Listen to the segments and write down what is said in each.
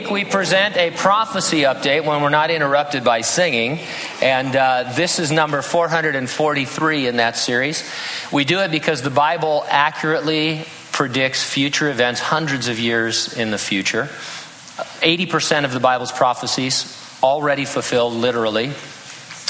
week, we present a prophecy update when we're not interrupted by singing. And uh, this is number 443 in that series. We do it because the Bible accurately predicts future events hundreds of years in the future. 80% of the Bible's prophecies already fulfilled literally.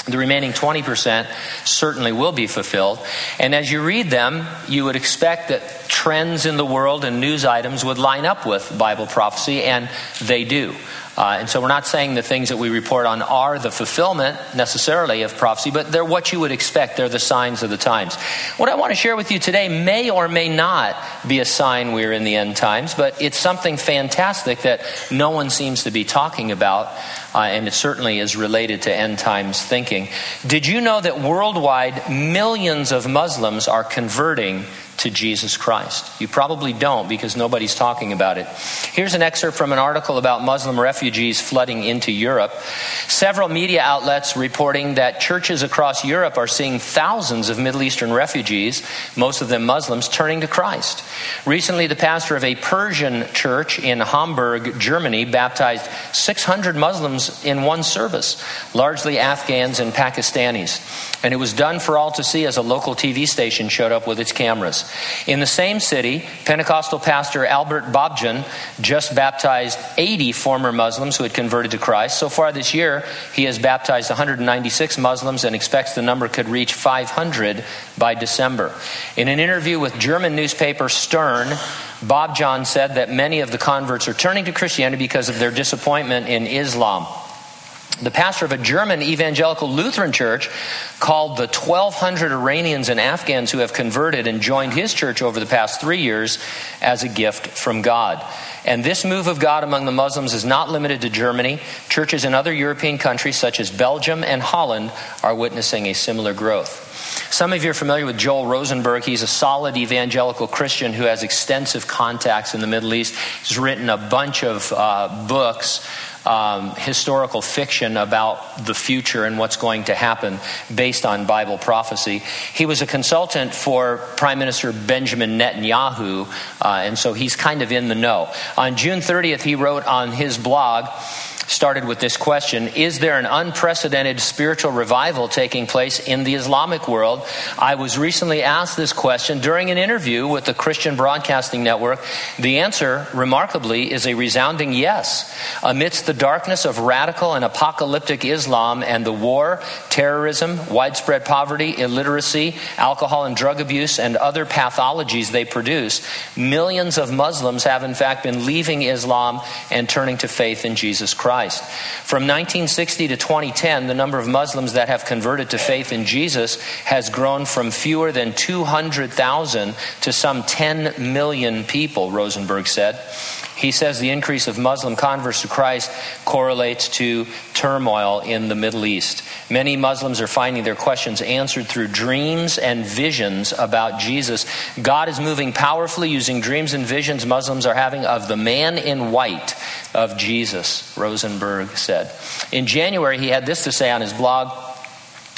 The remaining 20% certainly will be fulfilled. And as you read them, you would expect that trends in the world and news items would line up with Bible prophecy, and they do. Uh, and so we're not saying the things that we report on are the fulfillment necessarily of prophecy, but they're what you would expect. They're the signs of the times. What I want to share with you today may or may not be a sign we're in the end times, but it's something fantastic that no one seems to be talking about, uh, and it certainly is related to end times thinking. Did you know that worldwide millions of Muslims are converting to Jesus Christ. You probably don't because nobody's talking about it. Here's an excerpt from an article about Muslim refugees flooding into Europe. Several media outlets reporting that churches across Europe are seeing thousands of Middle Eastern refugees, most of them Muslims, turning to Christ. Recently, the pastor of a Persian church in Hamburg, Germany, baptized 600 Muslims in one service, largely Afghans and Pakistanis. And it was done for all to see as a local TV station showed up with its cameras. In the same city, Pentecostal pastor Albert Babajan just baptized 80 former Muslims who had converted to Christ. So far this year, he has baptized 196 Muslims and expects the number could reach 500 by December. In an interview with German newspaper Stern, Babajan said that many of the converts are turning to Christianity because of their disappointment in Islam the pastor of a German evangelical Lutheran church called the 1,200 Iranians and Afghans who have converted and joined his church over the past three years as a gift from God. And this move of God among the Muslims is not limited to Germany. Churches in other European countries, such as Belgium and Holland, are witnessing a similar growth. Some of you are familiar with Joel Rosenberg. He's a solid evangelical Christian who has extensive contacts in the Middle East. He's written a bunch of uh, books um, historical fiction about the future and what's going to happen based on Bible prophecy. He was a consultant for Prime Minister Benjamin Netanyahu, uh, and so he's kind of in the know. On June 30th, he wrote on his blog, started with this question Is there an unprecedented spiritual revival taking place in the Islamic world? I was recently asked this question during an interview with the Christian Broadcasting Network. The answer, remarkably, is a resounding yes. Amidst the darkness of radical and apocalyptic Islam and the war, terrorism, widespread poverty, illiteracy, alcohol and drug abuse, and other pathologies they produce, millions of Muslims have in fact been leaving Islam and turning to faith in Jesus Christ. Christ. From 1960 to 2010, the number of Muslims that have converted to faith in Jesus has grown from fewer than 200,000 to some 10 million people, Rosenberg said. He says the increase of Muslim converts to Christ correlates to turmoil in the Middle East. Many Muslims are finding their questions answered through dreams and visions about Jesus. God is moving powerfully using dreams and visions Muslims are having of the man in white of Jesus, Rosenberg said. In January, he had this to say on his blog.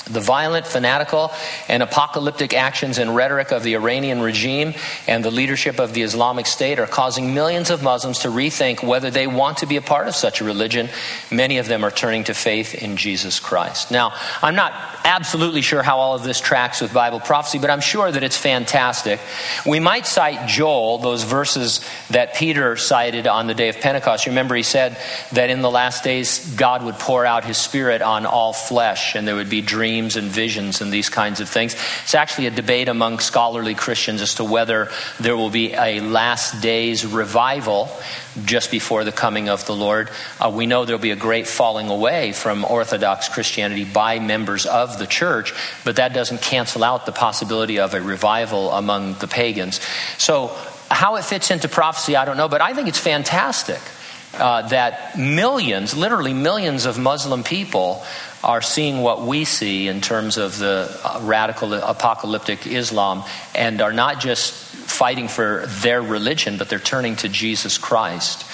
The violent, fanatical, and apocalyptic actions and rhetoric of the Iranian regime and the leadership of the Islamic State are causing millions of Muslims to rethink whether they want to be a part of such a religion. Many of them are turning to faith in Jesus Christ. Now, I'm not absolutely sure how all of this tracks with Bible prophecy, but I'm sure that it's fantastic. We might cite Joel, those verses that Peter cited on the day of Pentecost. Remember, he said that in the last days, God would pour out his Spirit on all flesh, and there would be dreams and visions and these kinds of things. It's actually a debate among scholarly Christians as to whether there will be a last days revival just before the coming of the Lord. Uh, we know there'll be a great falling away from Orthodox Christianity by members the church, but that doesn't cancel out the possibility of a revival among the pagans. So, how it fits into prophecy, I don't know, but I think it's fantastic. Uh, that millions, literally millions of Muslim people are seeing what we see in terms of the uh, radical apocalyptic Islam and are not just fighting for their religion, but they're turning to Jesus Christ.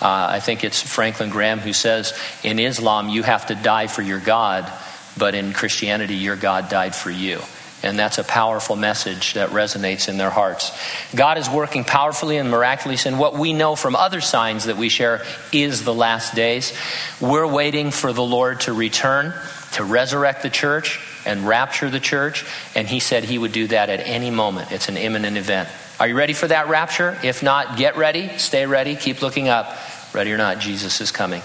Uh, I think it's Franklin Graham who says in Islam, you have to die for your God, but in Christianity, your God died for you. And that's a powerful message that resonates in their hearts. God is working powerfully and miraculously, and what we know from other signs that we share is the last days. We're waiting for the Lord to return, to resurrect the church, and rapture the church, and He said He would do that at any moment. It's an imminent event. Are you ready for that rapture? If not, get ready, stay ready, keep looking up. Ready or not, Jesus is coming.